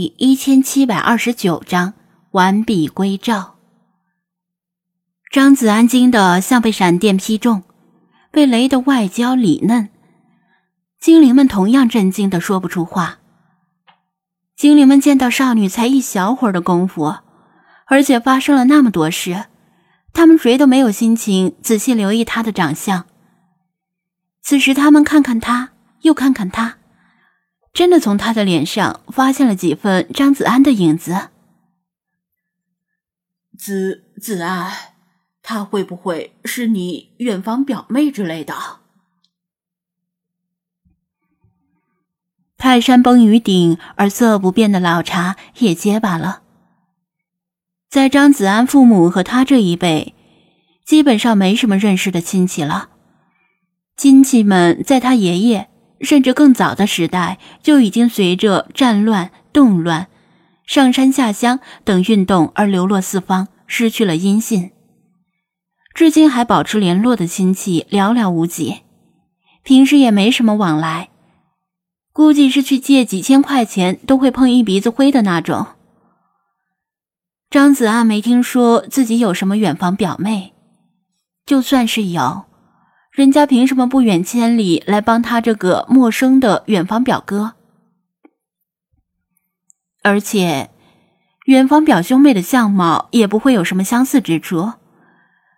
第一千七百二十九章完璧归赵。张子安惊得像被闪电劈中，被雷得外焦里嫩。精灵们同样震惊的说不出话。精灵们见到少女才一小会儿的功夫，而且发生了那么多事，他们谁都没有心情仔细留意她的长相。此时，他们看看她，又看看她。真的从他的脸上发现了几分张子安的影子。子子安，他会不会是你远房表妹之类的？泰山崩于顶而色不变的老茶也结巴了。在张子安父母和他这一辈，基本上没什么认识的亲戚了。亲戚们在他爷爷。甚至更早的时代就已经随着战乱、动乱、上山下乡等运动而流落四方，失去了音信。至今还保持联络的亲戚寥寥无几，平时也没什么往来，估计是去借几千块钱都会碰一鼻子灰的那种。张子安没听说自己有什么远房表妹，就算是有。人家凭什么不远千里来帮他这个陌生的远房表哥？而且，远房表兄妹的相貌也不会有什么相似之处。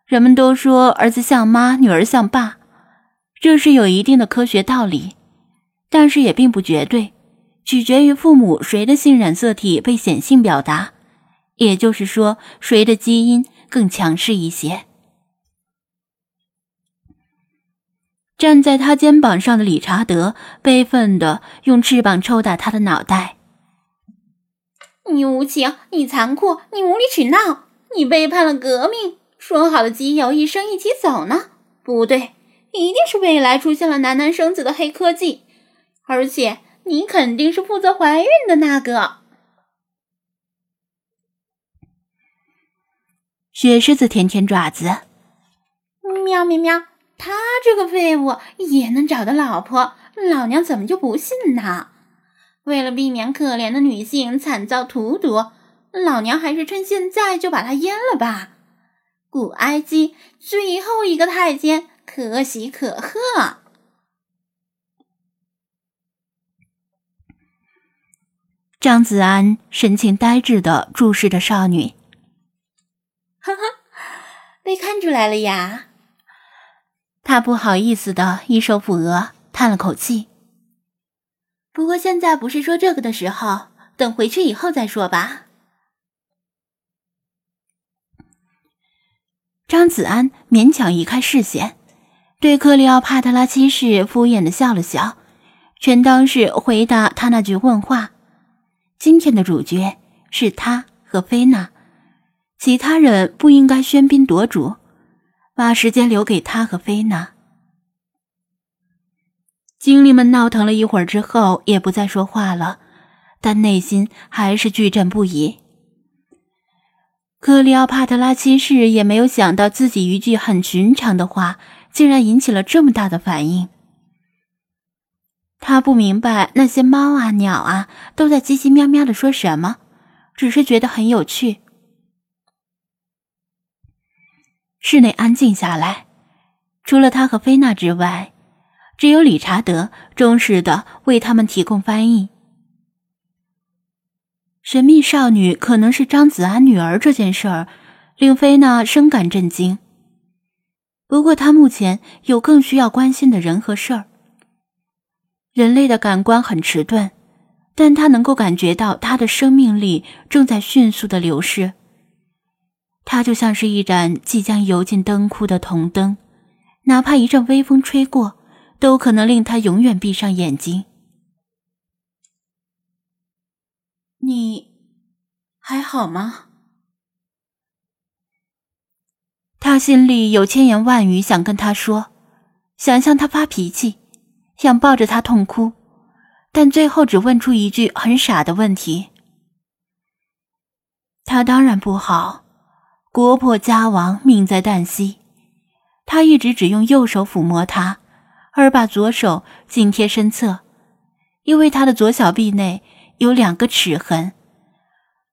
人们都说儿子像妈，女儿像爸，这是有一定的科学道理，但是也并不绝对，取决于父母谁的性染色体被显性表达，也就是说，谁的基因更强势一些。站在他肩膀上的理查德悲愤的用翅膀抽打他的脑袋：“你无情，你残酷，你无理取闹，你背叛了革命！说好的基友一生一起走呢？不对，一定是未来出现了男男生子的黑科技，而且你肯定是负责怀孕的那个。”雪狮子舔舔爪子：“喵喵喵。”他这个废物也能找到老婆，老娘怎么就不信呢？为了避免可怜的女性惨遭荼毒，老娘还是趁现在就把他阉了吧！古埃及最后一个太监，可喜可贺。张子安神情呆滞的注视着少女，哈哈，被看出来了呀。他不好意思的一手抚额，叹了口气。不过现在不是说这个的时候，等回去以后再说吧。张子安勉强移开视线，对克里奥帕特拉七世敷衍的笑了笑，全当是回答他那句问话。今天的主角是他和菲娜，其他人不应该喧宾夺主。把时间留给他和菲娜。精灵们闹腾了一会儿之后，也不再说话了，但内心还是巨震不已。克里奥帕特拉七世也没有想到，自己一句很寻常的话，竟然引起了这么大的反应。他不明白那些猫啊、鸟啊都在叽叽喵喵的说什么，只是觉得很有趣。室内安静下来，除了他和菲娜之外，只有理查德忠实的为他们提供翻译。神秘少女可能是张子安女儿这件事儿，令菲娜深感震惊。不过，她目前有更需要关心的人和事儿。人类的感官很迟钝，但她能够感觉到她的生命力正在迅速的流逝。它就像是一盏即将油尽灯枯的铜灯，哪怕一阵微风吹过，都可能令他永远闭上眼睛。你还好吗？他心里有千言万语想跟他说，想向他发脾气，想抱着他痛哭，但最后只问出一句很傻的问题：他当然不好。国破家亡，命在旦夕。他一直只用右手抚摸她，而把左手紧贴身侧，因为他的左小臂内有两个齿痕。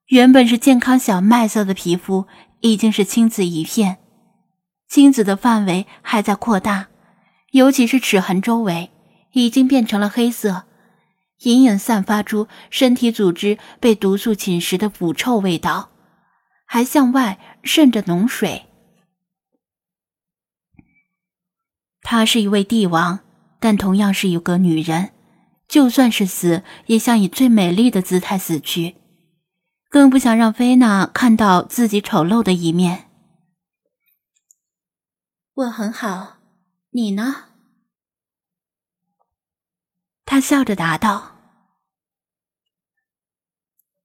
原本是健康小麦色的皮肤，已经是青紫一片，青紫的范围还在扩大，尤其是齿痕周围，已经变成了黑色，隐隐散发出身体组织被毒素侵蚀的腐臭味道，还向外渗着脓水。她是一位帝王，但同样是一个女人，就算是死，也想以最美丽的姿态死去。更不想让菲娜看到自己丑陋的一面。我很好，你呢？他笑着答道：“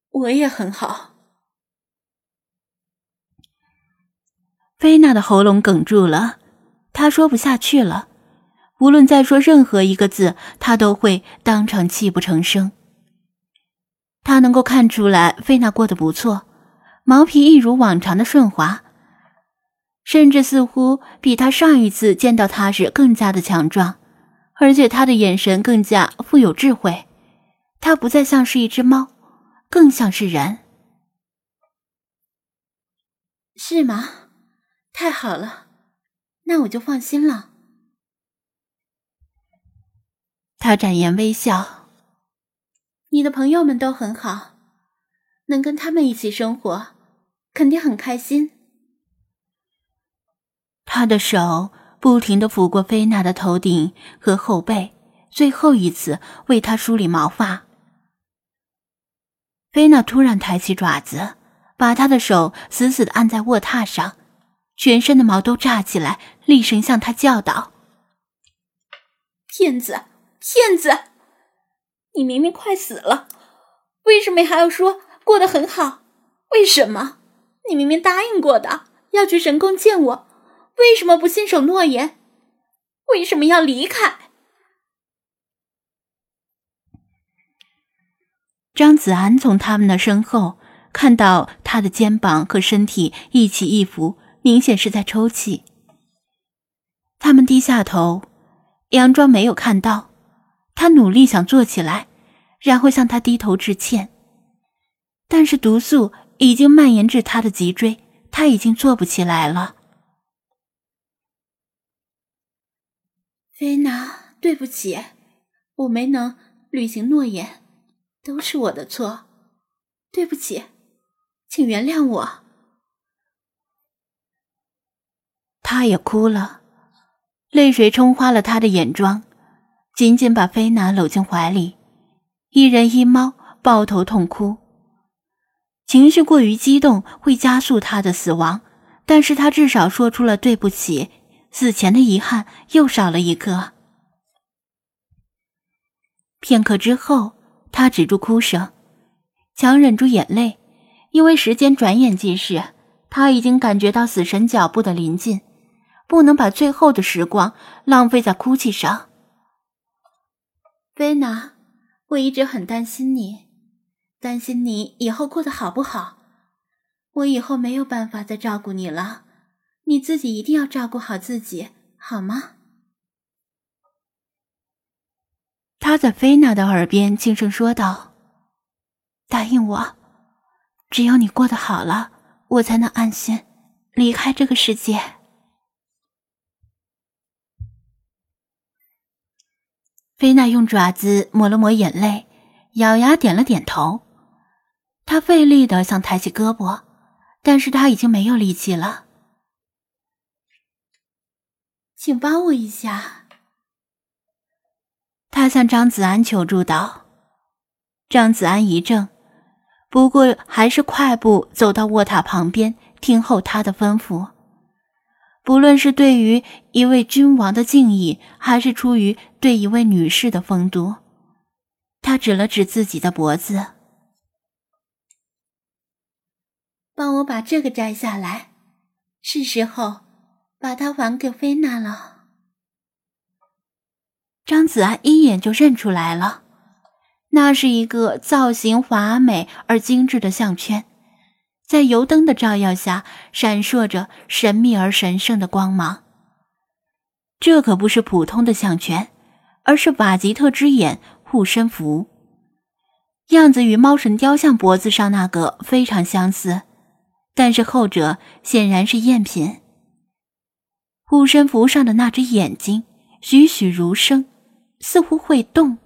我也很好。”菲娜的喉咙哽住了，她说不下去了。无论再说任何一个字，她都会当场泣不成声。他能够看出来，菲娜过得不错，毛皮一如往常的顺滑，甚至似乎比他上一次见到他时更加的强壮，而且他的眼神更加富有智慧。他不再像是一只猫，更像是人。是吗？太好了，那我就放心了。他展颜微笑。你的朋友们都很好，能跟他们一起生活，肯定很开心。他的手不停的抚过菲娜的头顶和后背，最后一次为她梳理毛发。菲娜突然抬起爪子，把他的手死死的按在卧榻上，全身的毛都炸起来，厉声向他叫道：“骗子，骗子！”你明明快死了，为什么还要说过得很好？为什么？你明明答应过的要去神宫见我，为什么不信守诺言？为什么要离开？张子安从他们的身后看到他的肩膀和身体一起一伏，明显是在抽泣。他们低下头，佯装没有看到。他努力想坐起来，然后向他低头致歉，但是毒素已经蔓延至他的脊椎，他已经坐不起来了。菲娜，对不起，我没能履行诺言，都是我的错，对不起，请原谅我。他也哭了，泪水冲花了他的眼妆。紧紧把菲娜搂进怀里，一人一猫抱头痛哭。情绪过于激动会加速他的死亡，但是他至少说出了对不起，死前的遗憾又少了一个。片刻之后，他止住哭声，强忍住眼泪，因为时间转眼即逝，他已经感觉到死神脚步的临近，不能把最后的时光浪费在哭泣上。菲娜，我一直很担心你，担心你以后过得好不好。我以后没有办法再照顾你了，你自己一定要照顾好自己，好吗？他在菲娜的耳边轻声说道：“答应我，只有你过得好了，我才能安心离开这个世界。”菲娜用爪子抹了抹眼泪，咬牙点了点头。她费力的想抬起胳膊，但是她已经没有力气了。请帮我一下。他向张子安求助道。张子安一怔，不过还是快步走到卧榻旁边，听候他的吩咐。不论是对于一位君王的敬意，还是出于对一位女士的风度，他指了指自己的脖子：“帮我把这个摘下来，是时候把它还给菲娜了。”张子安一眼就认出来了，那是一个造型华美而精致的项圈。在油灯的照耀下，闪烁着神秘而神圣的光芒。这可不是普通的项圈，而是瓦吉特之眼护身符。样子与猫神雕像脖子上那个非常相似，但是后者显然是赝品。护身符上的那只眼睛栩栩如生，似乎会动。